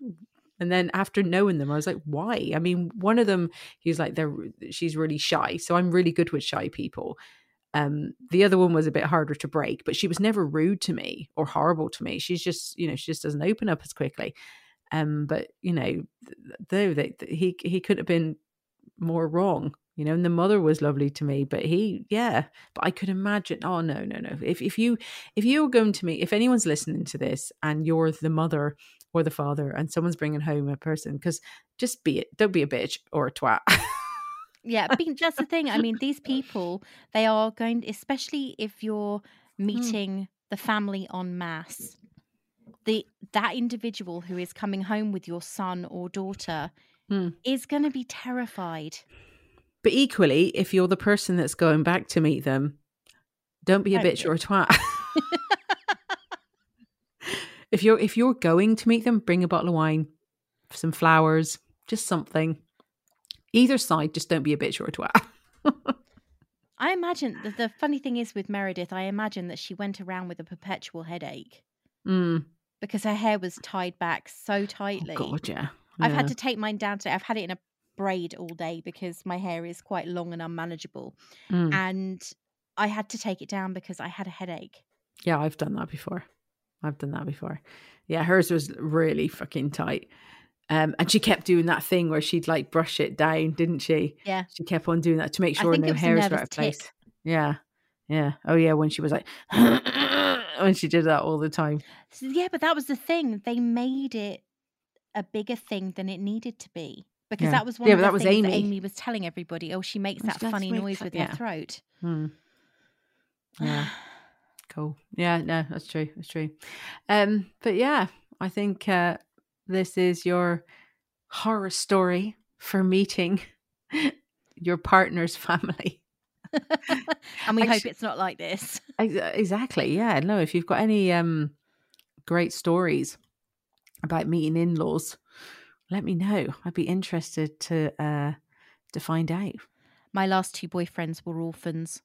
mm. and then after knowing them, I was like, why? I mean, one of them, he was like, they're she's really shy, so I'm really good with shy people. Um, the other one was a bit harder to break, but she was never rude to me or horrible to me. She's just, you know, she just doesn't open up as quickly. Um, but you know, though they, he he could have been more wrong, you know. And the mother was lovely to me, but he, yeah. But I could imagine. Oh no, no, no. If if you if you're going to me, if anyone's listening to this and you're the mother or the father, and someone's bringing home a person, because just be it. Don't be a bitch or a twat. Yeah, that's the thing. I mean, these people, they are going, especially if you're meeting the family en masse, the that individual who is coming home with your son or daughter Hmm. is going to be terrified. But equally, if you're the person that's going back to meet them, don't be a Don't bitch be. or a twat. if you're if you're going to meet them, bring a bottle of wine, some flowers, just something. Either side, just don't be a bitch or a twat. I imagine the, the funny thing is with Meredith, I imagine that she went around with a perpetual headache Mm. because her hair was tied back so tightly. Oh God, yeah. I've had to take mine down today. I've had it in a braid all day because my hair is quite long and unmanageable. Mm. And I had to take it down because I had a headache. Yeah, I've done that before. I've done that before. Yeah, hers was really fucking tight. Um, and she kept doing that thing where she'd like brush it down, didn't she? Yeah. She kept on doing that to make sure no it was a hairs were nervous out of place. Yeah. Yeah. Oh yeah, when she was like when she did that all the time. So, yeah, but that was the thing. They made it a bigger thing than it needed to be. Because Yeah. that was one Yeah, of the that was things that Amy. Amy was telling everybody. Oh, she makes that funny make noise that- with yeah. her throat. Hmm. Yeah. cool. Yeah, no, that's true. That's true. Um, but yeah, I think uh this is your horror story for meeting your partner's family. and we hope it's not like this. Exactly. Yeah. No, if you've got any um great stories about meeting in-laws, let me know. I'd be interested to uh to find out. My last two boyfriends were orphans.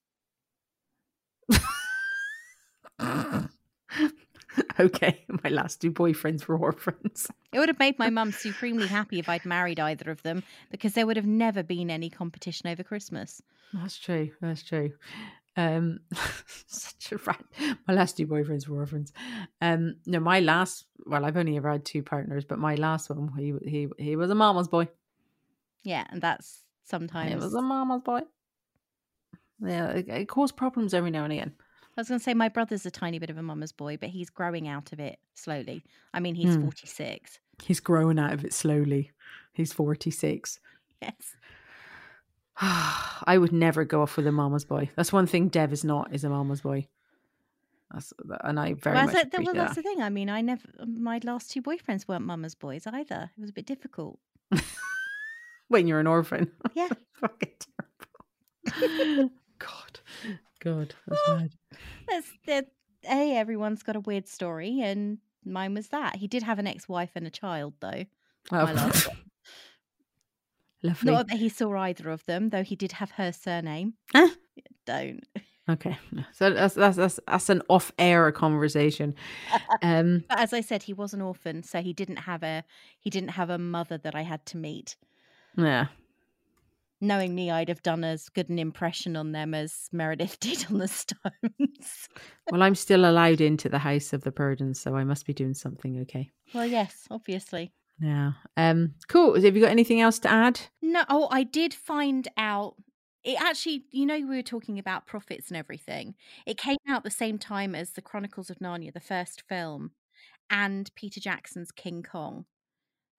okay. My last two boyfriends were orphans. It would have made my mum supremely happy if I'd married either of them because there would have never been any competition over Christmas. That's true. That's true. Um, such a rat. My last two boyfriends were orphans. Um, no, my last. Well, I've only ever had two partners, but my last one, he he he was a mama's boy. Yeah, and that's sometimes. He was a mama's boy. Yeah, it, it caused problems every now and again. I was going to say my brother's a tiny bit of a mama's boy, but he's growing out of it slowly. I mean, he's Hmm. 46. He's growing out of it slowly. He's forty six. Yes. I would never go off with a mama's boy. That's one thing Dev is not is a mama's boy. That's and I very well, much that's, well, that's that. the thing. I mean, I never, my last two boyfriends weren't mama's boys either. It was a bit difficult. when you're an orphan. Yeah. Fucking terrible. God. God. That's mad. That's, that, hey, everyone's got a weird story, and mine was that. He did have an ex wife and a child, though. Oh. Lovely. Not that he saw either of them, though he did have her surname. Huh? Don't. Okay. So that's that's that's, that's an off air conversation. Um But as I said, he was an orphan, so he didn't have a he didn't have a mother that I had to meet. yeah. Knowing me, I'd have done as good an impression on them as Meredith did on the Stones. Well, I'm still allowed into the house of the Purdens, so I must be doing something okay. well, yes, obviously. Yeah. Um cool. Have you got anything else to add? No, oh, I did find out. It actually, you know, we were talking about profits and everything. It came out the same time as the Chronicles of Narnia, the first film, and Peter Jackson's King Kong.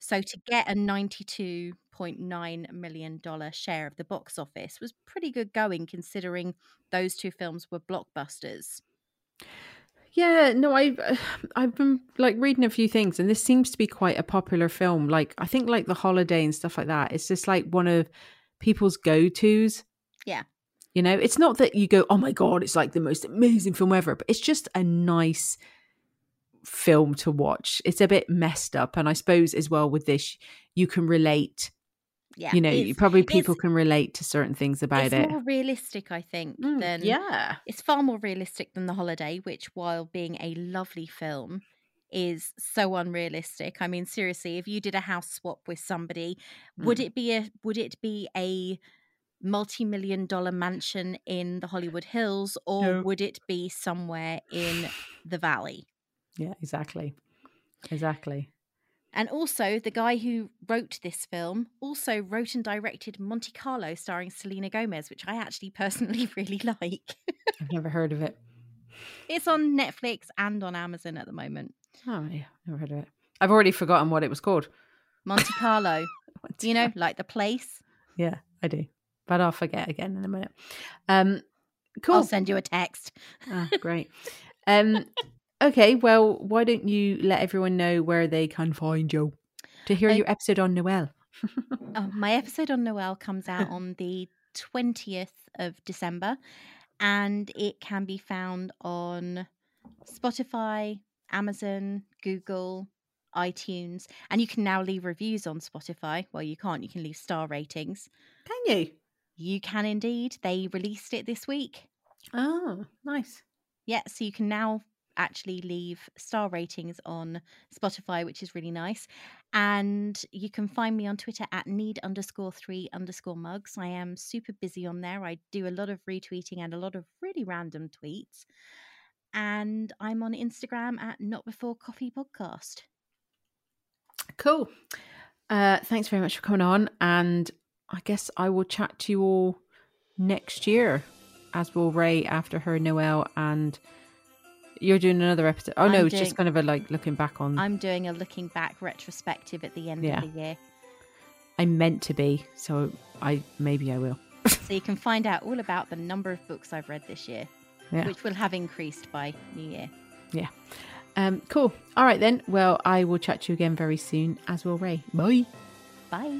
So to get a $92.9 million share of the box office was pretty good going considering those two films were blockbusters. Yeah, no, I've uh, I've been like reading a few things, and this seems to be quite a popular film. Like I think like the holiday and stuff like that. It's just like one of people's go tos. Yeah, you know, it's not that you go, oh my god, it's like the most amazing film ever, but it's just a nice film to watch. It's a bit messed up, and I suppose as well with this, you can relate. Yeah, you know, probably people can relate to certain things about it's it. more realistic, I think, than yeah. It's far more realistic than The Holiday, which, while being a lovely film, is so unrealistic. I mean, seriously, if you did a house swap with somebody, would Mm. it be a would it be a multi-million dollar mansion in the Hollywood Hills, or No. would it be somewhere in the Valley? Yeah, exactly, exactly. And also, the guy who wrote this film also wrote and directed Monte Carlo, starring Selena Gomez, which I actually personally really like. I've never heard of it. it's on Netflix and on Amazon at the moment. Oh yeah, never heard of it. I've already forgotten what it was called. Monte Carlo. Do you know, like the place? Yeah, I do, but I'll forget again in a minute. Um, cool. I'll send you a text. Ah, great. Um, okay. Well, why don't you let everyone know where they can find you to hear I- your episode on Noel? Oh, my episode on Noel comes out on the 20th of December and it can be found on Spotify, Amazon, Google, iTunes, and you can now leave reviews on Spotify. Well, you can't, you can leave star ratings. Can you? You can indeed. They released it this week. Oh, nice. Yeah, so you can now actually leave star ratings on Spotify, which is really nice. And you can find me on Twitter at need underscore three underscore mugs. I am super busy on there. I do a lot of retweeting and a lot of really random tweets. And I'm on Instagram at not before coffee podcast. Cool. Uh, thanks very much for coming on, and I guess I will chat to you all next year, as will Raye after her Noel, and you're doing another episode. Oh no, I'm it's just kind of a like looking back on. I'm doing a looking back retrospective at the end Yeah. of the year. I meant to be, so I maybe I will. So you can find out all about the number of books I've read this year, Yeah. which will have increased by New Year. Yeah. Um. Cool. All right then. Well, I will chat to you again very soon, as will Raye. Bye. Bye.